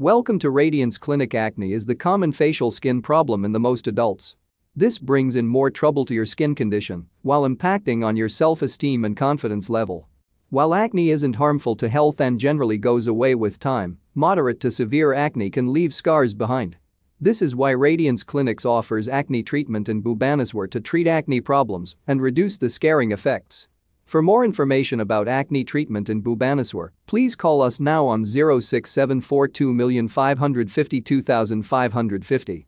Welcome to Radiance Clinic Acne is the common facial skin problem in the most adults. This brings in more trouble to your skin condition while impacting on your self-esteem and confidence level. While acne isn't harmful to health and generally goes away with time, moderate to severe acne can leave scars behind. This is why Radiance Clinics offers acne treatment in Bhubaneswar to treat acne problems and reduce the scarring effects. For more information about acne treatment in Bhubaneswar, please call us now on 06742552550.